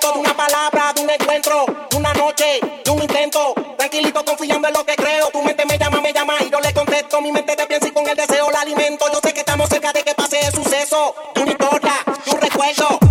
de una palabra, de un encuentro, de una noche, de un intento. Tranquilito, confiando en lo que creo. Tu mente me llama, me llama y yo le contesto. Mi mente te piensa y con el deseo la alimento. Yo sé que estamos cerca de que pase el suceso. De una historia, de un recuerdo.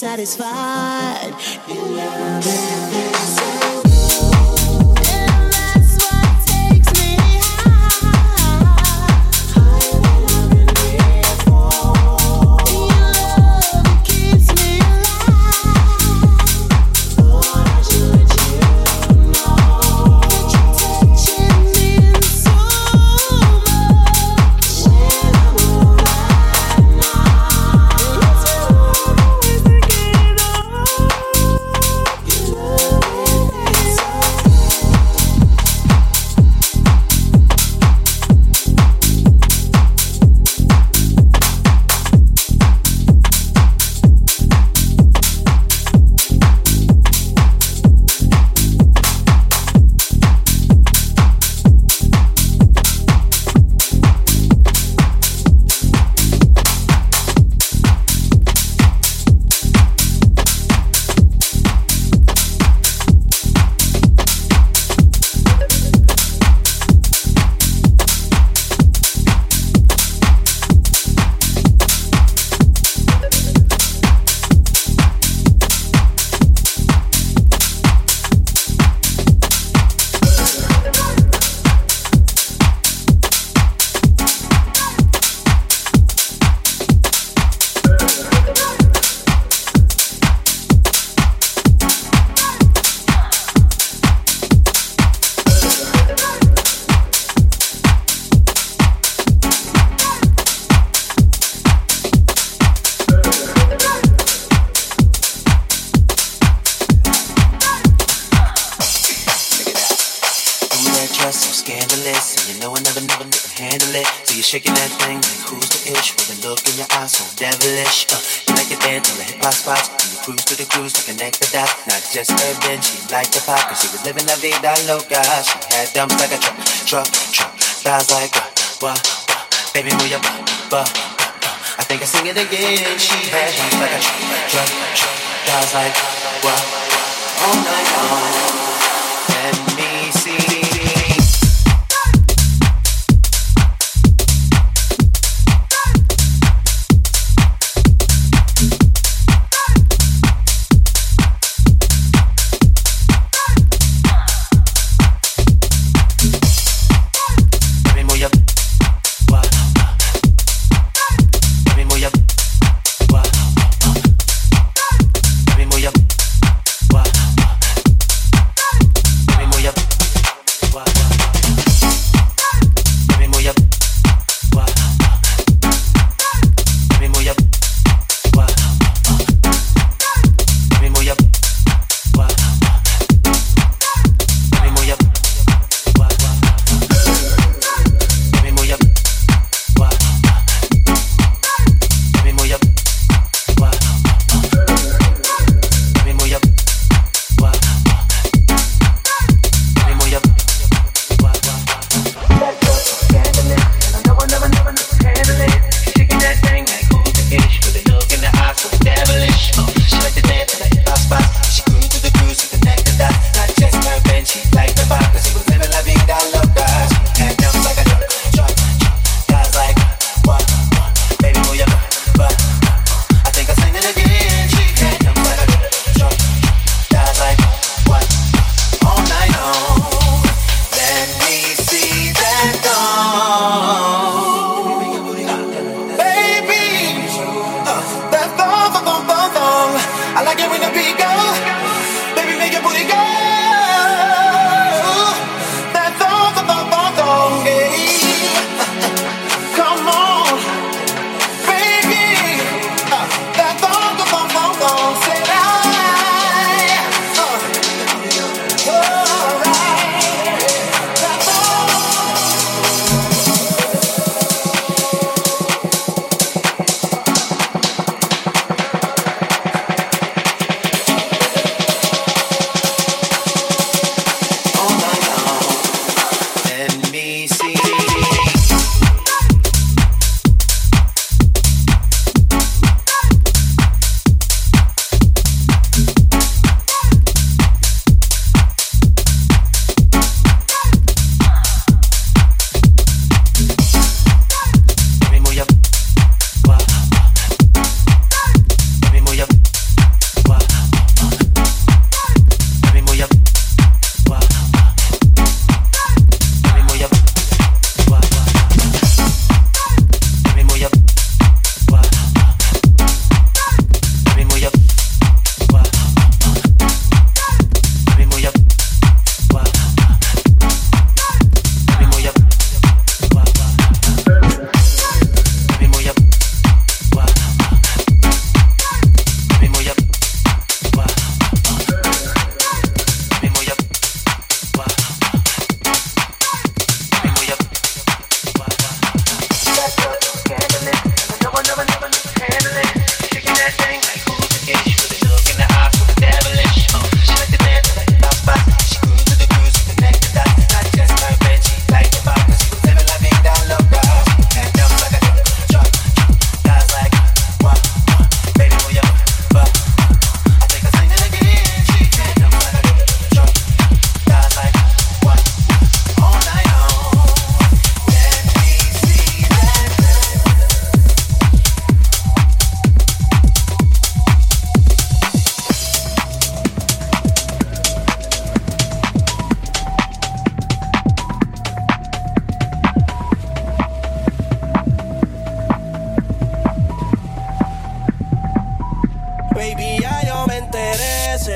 Satisfied. Vida loca. She had dumps like a truck, truck, truck. Thighs like what, what, what. Baby, move your butt, butt. I think I sing it again. She had dumps like a truck, truck, truck. Thighs like what, all night long. Let me see.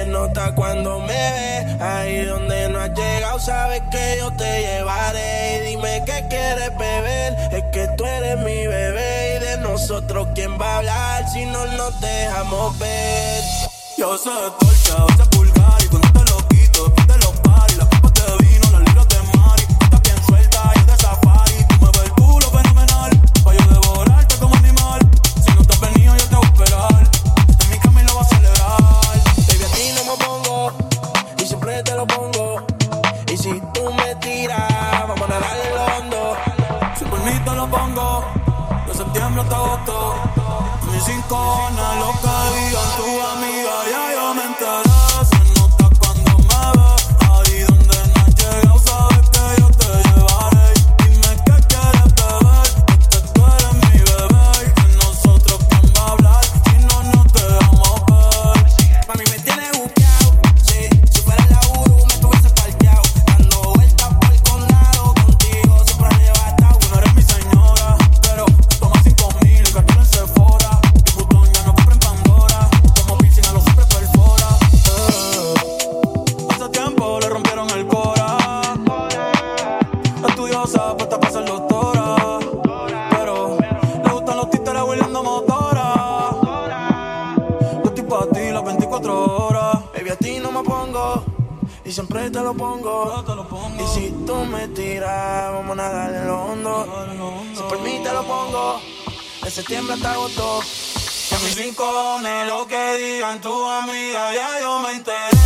nota cuando me ves. Ahí donde no has llegado, sabes que yo te llevaré. Y dime qué quieres beber, es que tú eres mi bebé. Y de nosotros, ¿quién va a hablar si no nos dejamos ver? Yo soy el portavoz, Mami, sin cojones lo que digan tu amiga, ya yo me enteré.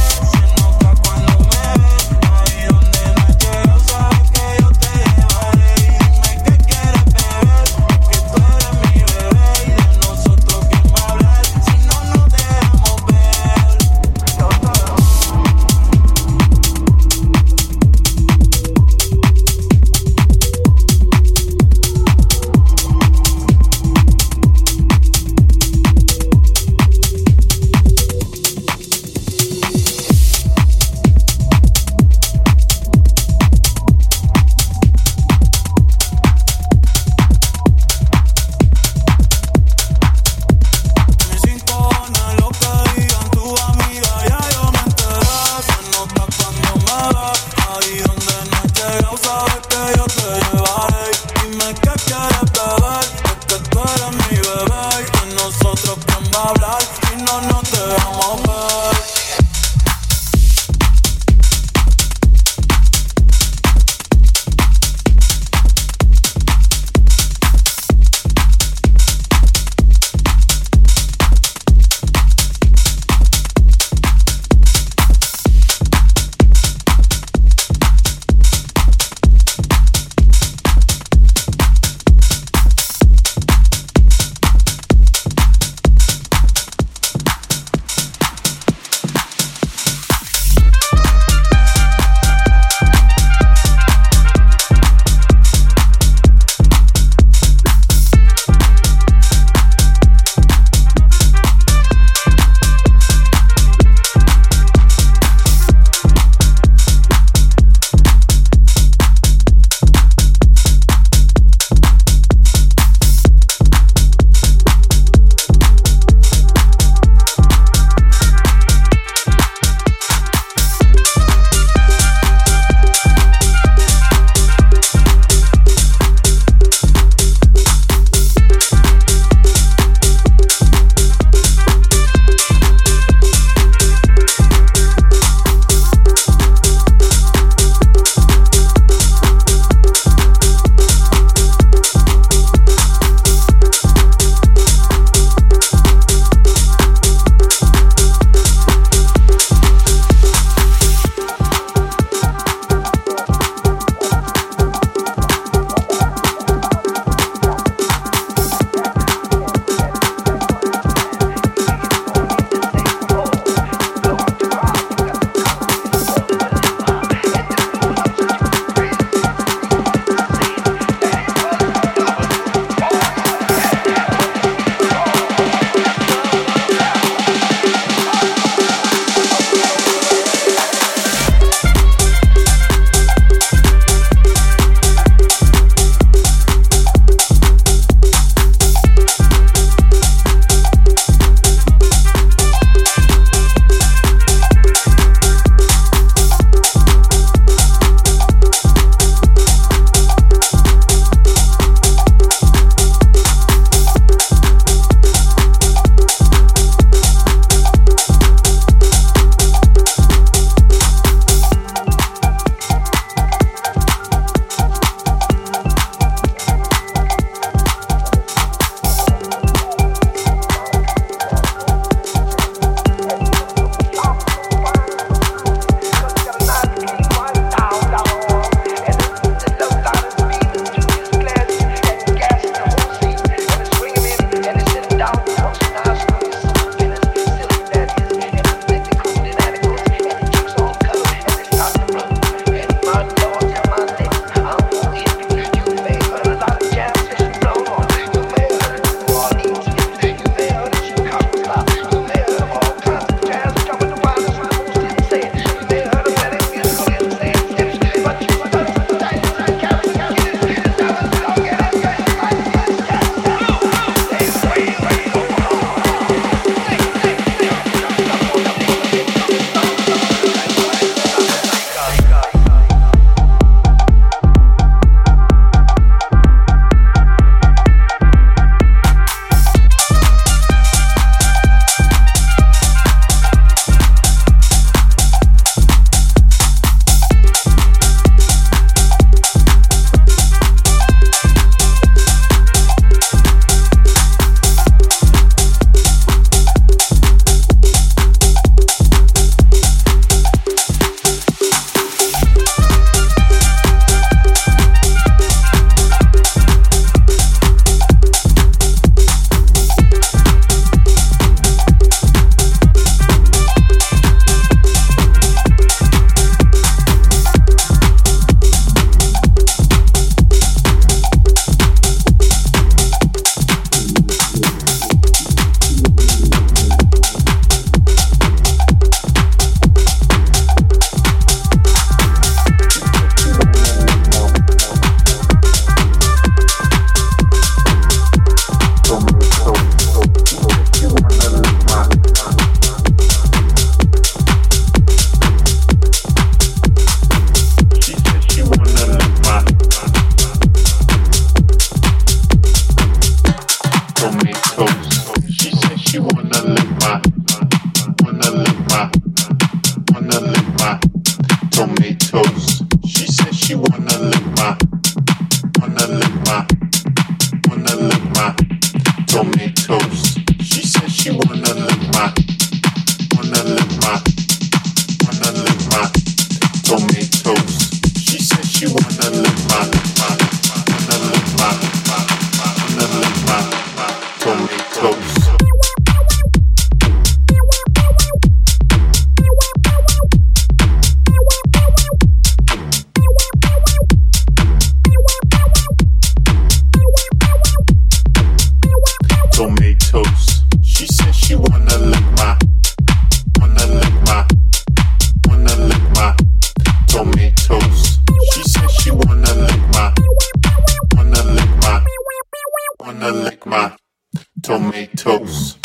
tomatoes.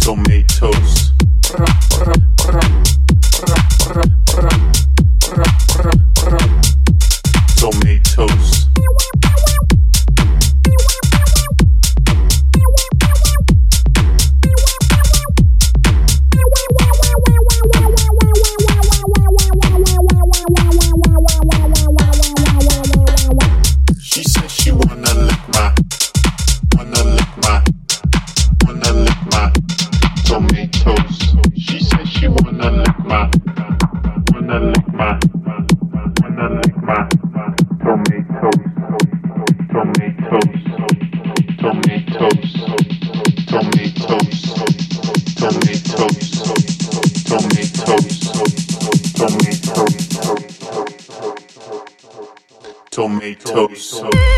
Tomatoes. Let's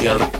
Пер.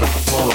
Like, boom,